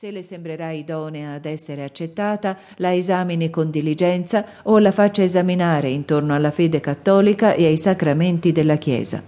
Se le sembrerà idonea ad essere accettata, la esamini con diligenza o la faccia esaminare intorno alla fede cattolica e ai sacramenti della Chiesa.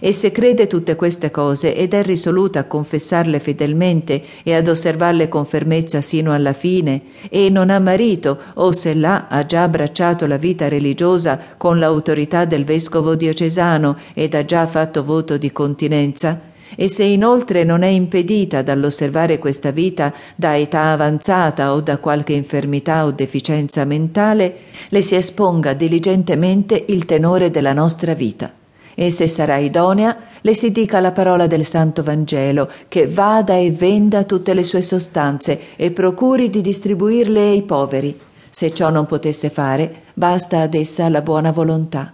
E se crede tutte queste cose ed è risoluta a confessarle fedelmente e ad osservarle con fermezza sino alla fine, e non ha marito, o se l'ha ha già abbracciato la vita religiosa con l'autorità del vescovo diocesano ed ha già fatto voto di continenza, e se inoltre non è impedita dall'osservare questa vita da età avanzata o da qualche infermità o deficienza mentale, le si esponga diligentemente il tenore della nostra vita. E se sarà idonea, le si dica la parola del Santo Vangelo, che vada e venda tutte le sue sostanze e procuri di distribuirle ai poveri. Se ciò non potesse fare, basta ad essa la buona volontà.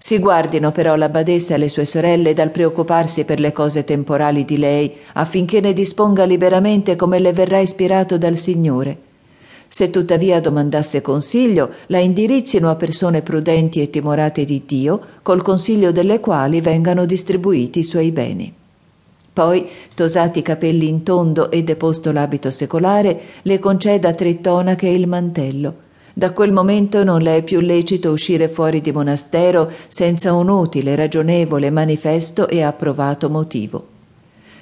Si guardino però la badessa e le sue sorelle dal preoccuparsi per le cose temporali di lei, affinché ne disponga liberamente come le verrà ispirato dal Signore. Se tuttavia domandasse consiglio, la indirizzino a persone prudenti e timorate di Dio, col consiglio delle quali vengano distribuiti i suoi beni. Poi, tosati i capelli in tondo e deposto l'abito secolare, le conceda tre tonache e il mantello da quel momento non le è più lecito uscire fuori di monastero senza un utile, ragionevole, manifesto e approvato motivo.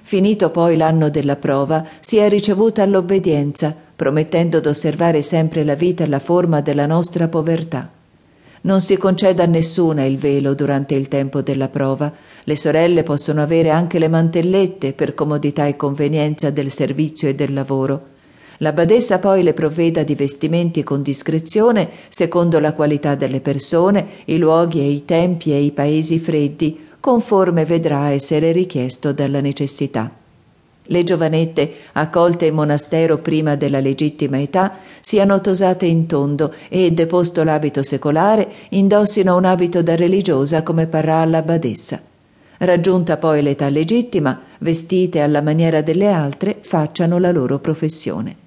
Finito poi l'anno della prova, si è ricevuta all'obbedienza, promettendo d'osservare sempre la vita e la forma della nostra povertà. Non si conceda a nessuna il velo durante il tempo della prova. Le sorelle possono avere anche le mantellette per comodità e convenienza del servizio e del lavoro. La badessa poi le provveda di vestimenti con discrezione, secondo la qualità delle persone, i luoghi e i tempi e i paesi freddi, conforme vedrà essere richiesto dalla necessità. Le giovanette, accolte in monastero prima della legittima età, siano tosate in tondo e, deposto l'abito secolare, indossino un abito da religiosa come parrà alla badessa. Raggiunta poi l'età legittima, vestite alla maniera delle altre, facciano la loro professione.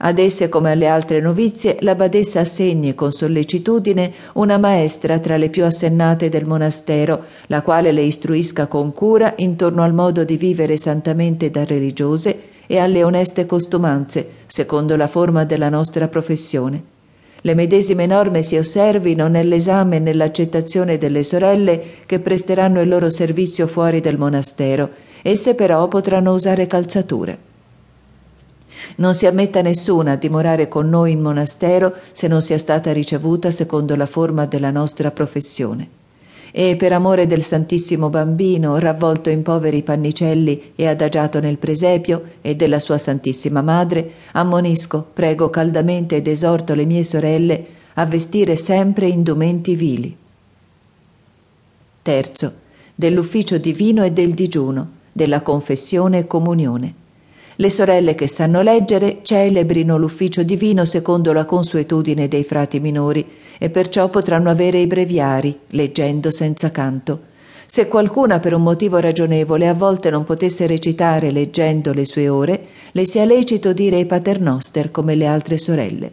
Ad esse, come alle altre novizie, la badessa assegni con sollecitudine una maestra tra le più assennate del monastero, la quale le istruisca con cura intorno al modo di vivere santamente da religiose e alle oneste costumanze, secondo la forma della nostra professione. Le medesime norme si osservino nell'esame e nell'accettazione delle sorelle che presteranno il loro servizio fuori del monastero. Esse però potranno usare calzature. Non si ammetta nessuna a dimorare con noi in monastero se non sia stata ricevuta secondo la forma della nostra professione. E per amore del Santissimo Bambino, ravvolto in poveri pannicelli e adagiato nel presepio, e della sua Santissima Madre, ammonisco, prego caldamente ed esorto le mie sorelle a vestire sempre indumenti vili. Terzo, dell'ufficio divino e del digiuno, della confessione e comunione. Le sorelle che sanno leggere celebrino l'ufficio divino secondo la consuetudine dei frati minori e perciò potranno avere i breviari, leggendo senza canto. Se qualcuna per un motivo ragionevole a volte non potesse recitare leggendo le sue ore, le sia lecito dire i paternoster come le altre sorelle.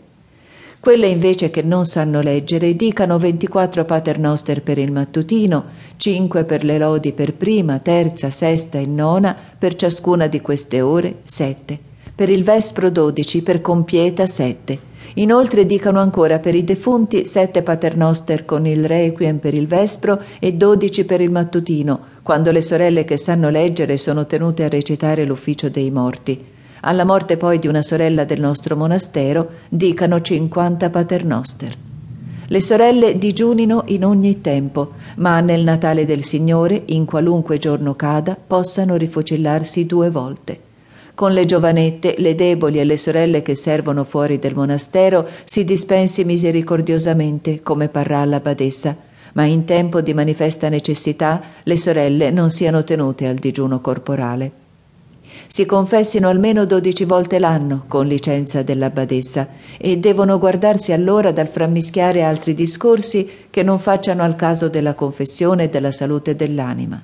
Quelle invece che non sanno leggere dicano 24 paternoster per il mattutino, 5 per le lodi per prima, terza, sesta e nona, per ciascuna di queste ore, 7. Per il vespro 12, per compieta 7. Inoltre dicano ancora per i defunti sette paternoster con il requiem per il vespro e dodici per il mattutino, quando le sorelle che sanno leggere sono tenute a recitare l'ufficio dei morti alla morte poi di una sorella del nostro monastero, dicano cinquanta paternoster. Le sorelle digiunino in ogni tempo, ma nel Natale del Signore, in qualunque giorno cada, possano rifocillarsi due volte. Con le giovanette, le deboli e le sorelle che servono fuori del monastero si dispensi misericordiosamente, come parrà alla badessa, ma in tempo di manifesta necessità le sorelle non siano tenute al digiuno corporale si confessino almeno dodici volte l'anno con licenza della badessa e devono guardarsi allora dal frammischiare altri discorsi che non facciano al caso della confessione e della salute dell'anima.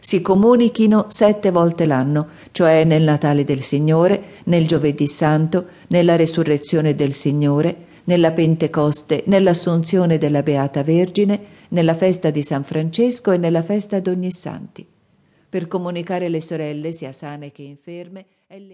Si comunichino sette volte l'anno, cioè nel Natale del Signore, nel Giovedì Santo, nella Resurrezione del Signore, nella Pentecoste, nell'Assunzione della Beata Vergine, nella festa di San Francesco e nella festa d'Ognissanti per comunicare alle sorelle, sia sane che inferme,